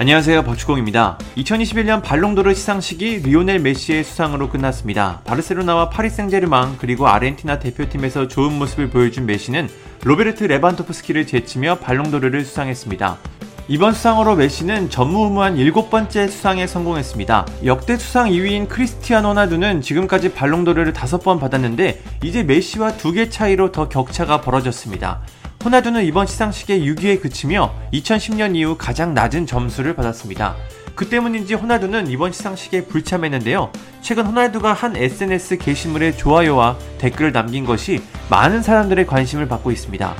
안녕하세요. 박주공입니다. 2021년 발롱도르 시상식이 리오넬 메시의 수상으로 끝났습니다. 바르셀로나와 파리 생제르망 그리고 아르헨티나 대표팀에서 좋은 모습을 보여준 메시는 로베르트 레반도프스키를 제치며 발롱도르를 수상했습니다. 이번 수상으로 메시는 전무후무한 일곱 번째 수상에 성공했습니다. 역대 수상 2위인 크리스티아노 호날두는 지금까지 발롱도르를 다섯 번 받았는데 이제 메시와 두개 차이로 더 격차가 벌어졌습니다. 호나두는 이번 시상식에 6위에 그치며 2010년 이후 가장 낮은 점수를 받았습니다. 그 때문인지 호나두는 이번 시상식에 불참했는데요. 최근 호나두가 한 SNS 게시물에 좋아요와 댓글을 남긴 것이 많은 사람들의 관심을 받고 있습니다.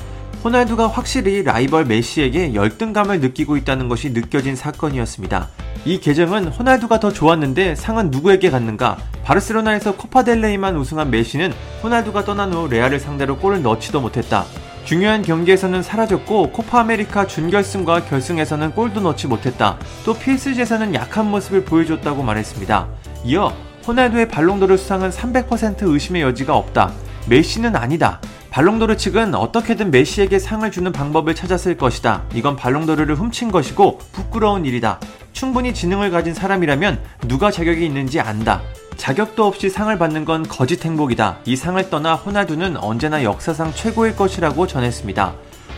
호날두가 확실히 라이벌 메시에게 열등감을 느끼고 있다는 것이 느껴진 사건이었습니다. 이 계정은 호날두가 더 좋았는데 상은 누구에게 갔는가? 바르셀로나에서 코파델레이만 우승한 메시는 호날두가 떠난 후 레알을 상대로 골을 넣지도 못했다. 중요한 경기에서는 사라졌고 코파 아메리카 준결승과 결승에서는 골도 넣지 못했다. 또 PSG에서는 약한 모습을 보여줬다고 말했습니다. 이어 호날두의 발롱도르 수상은 300% 의심의 여지가 없다. 메시는 아니다. 발롱도르 측은 어떻게든 메시에게 상을 주는 방법을 찾았을 것이다. 이건 발롱도르를 훔친 것이고 부끄러운 일이다. 충분히 지능을 가진 사람이라면 누가 자격이 있는지 안다. 자격도 없이 상을 받는 건 거짓 행복이다. 이 상을 떠나 호날두는 언제나 역사상 최고일 것이라고 전했습니다.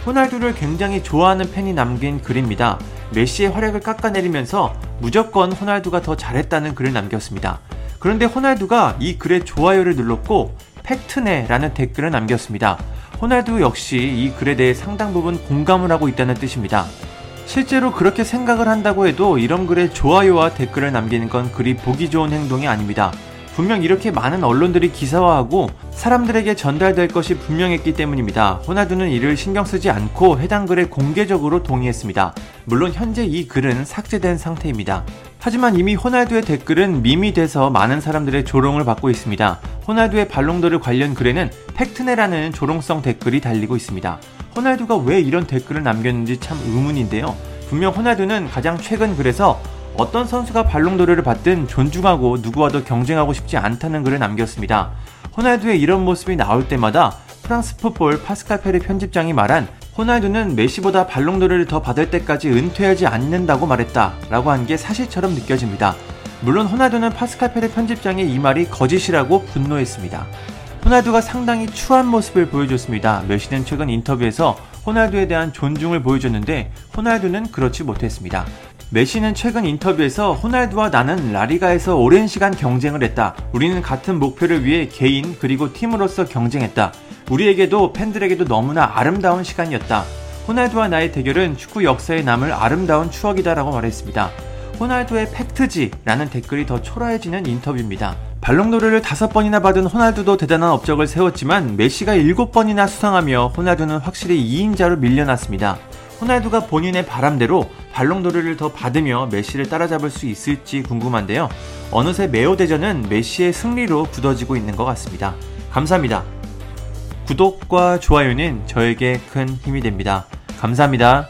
호날두를 굉장히 좋아하는 팬이 남긴 글입니다. 메시의 활약을 깎아내리면서 무조건 호날두가 더 잘했다는 글을 남겼습니다. 그런데 호날두가 이 글에 좋아요를 눌렀고 팩트네라는 댓글을 남겼습니다. 호날두 역시 이 글에 대해 상당 부분 공감을 하고 있다는 뜻입니다. 실제로 그렇게 생각을 한다고 해도 이런 글에 좋아요와 댓글을 남기는 건 그리 보기 좋은 행동이 아닙니다. 분명 이렇게 많은 언론들이 기사화하고 사람들에게 전달될 것이 분명했기 때문입니다. 호나두는 이를 신경 쓰지 않고 해당 글에 공개적으로 동의했습니다. 물론 현재 이 글은 삭제된 상태입니다. 하지만 이미 호날두의 댓글은 밈이 돼서 많은 사람들의 조롱을 받고 있습니다. 호날두의 발롱도르 관련 글에는 팩트네라는 조롱성 댓글이 달리고 있습니다. 호날두가 왜 이런 댓글을 남겼는지 참 의문인데요. 분명 호날두는 가장 최근 글에서 어떤 선수가 발롱도르를 받든 존중하고 누구와도 경쟁하고 싶지 않다는 글을 남겼습니다. 호날두의 이런 모습이 나올 때마다 프랑스 풋볼 파스칼 페르 편집장이 말한 호날두는 메시보다 발롱도르를 더 받을 때까지 은퇴하지 않는다고 말했다 라고 한 게 사실처럼 느껴집니다. 물론 호날두는 파스칼 페르 편집장의 이 말이 거짓이라고 분노했습니다. 호날두가 상당히 추한 모습을 보여줬습니다. 메시는 최근 인터뷰에서 호날두에 대한 존중을 보여줬는데 호날두는 그렇지 못했습니다. 메시는 최근 인터뷰에서 호날두와 나는 라리가에서 오랜 시간 경쟁을 했다. 우리는 같은 목표를 위해 개인 그리고 팀으로서 경쟁했다. 우리에게도 팬들에게도 너무나 아름다운 시간이었다. 호날두와 나의 대결은 축구 역사에 남을 아름다운 추억이다라고 말했습니다. 호날두의 팩트지라는 댓글이 더 초라해지는 인터뷰입니다. 발롱도르를 다섯 번이나 받은 호날두도 대단한 업적을 세웠지만 메시가 일곱 번이나 수상하며 호날두는 확실히 2인자로 밀려났습니다. 호날두가 본인의 바람대로 발롱도르를 더 받으며 메시를 따라잡을 수 있을지 궁금한데요. 어느새 메오 대전은 메시의 승리로 굳어지고 있는 것 같습니다. 감사합니다. 구독과 좋아요는 저에게 큰 힘이 됩니다. 감사합니다.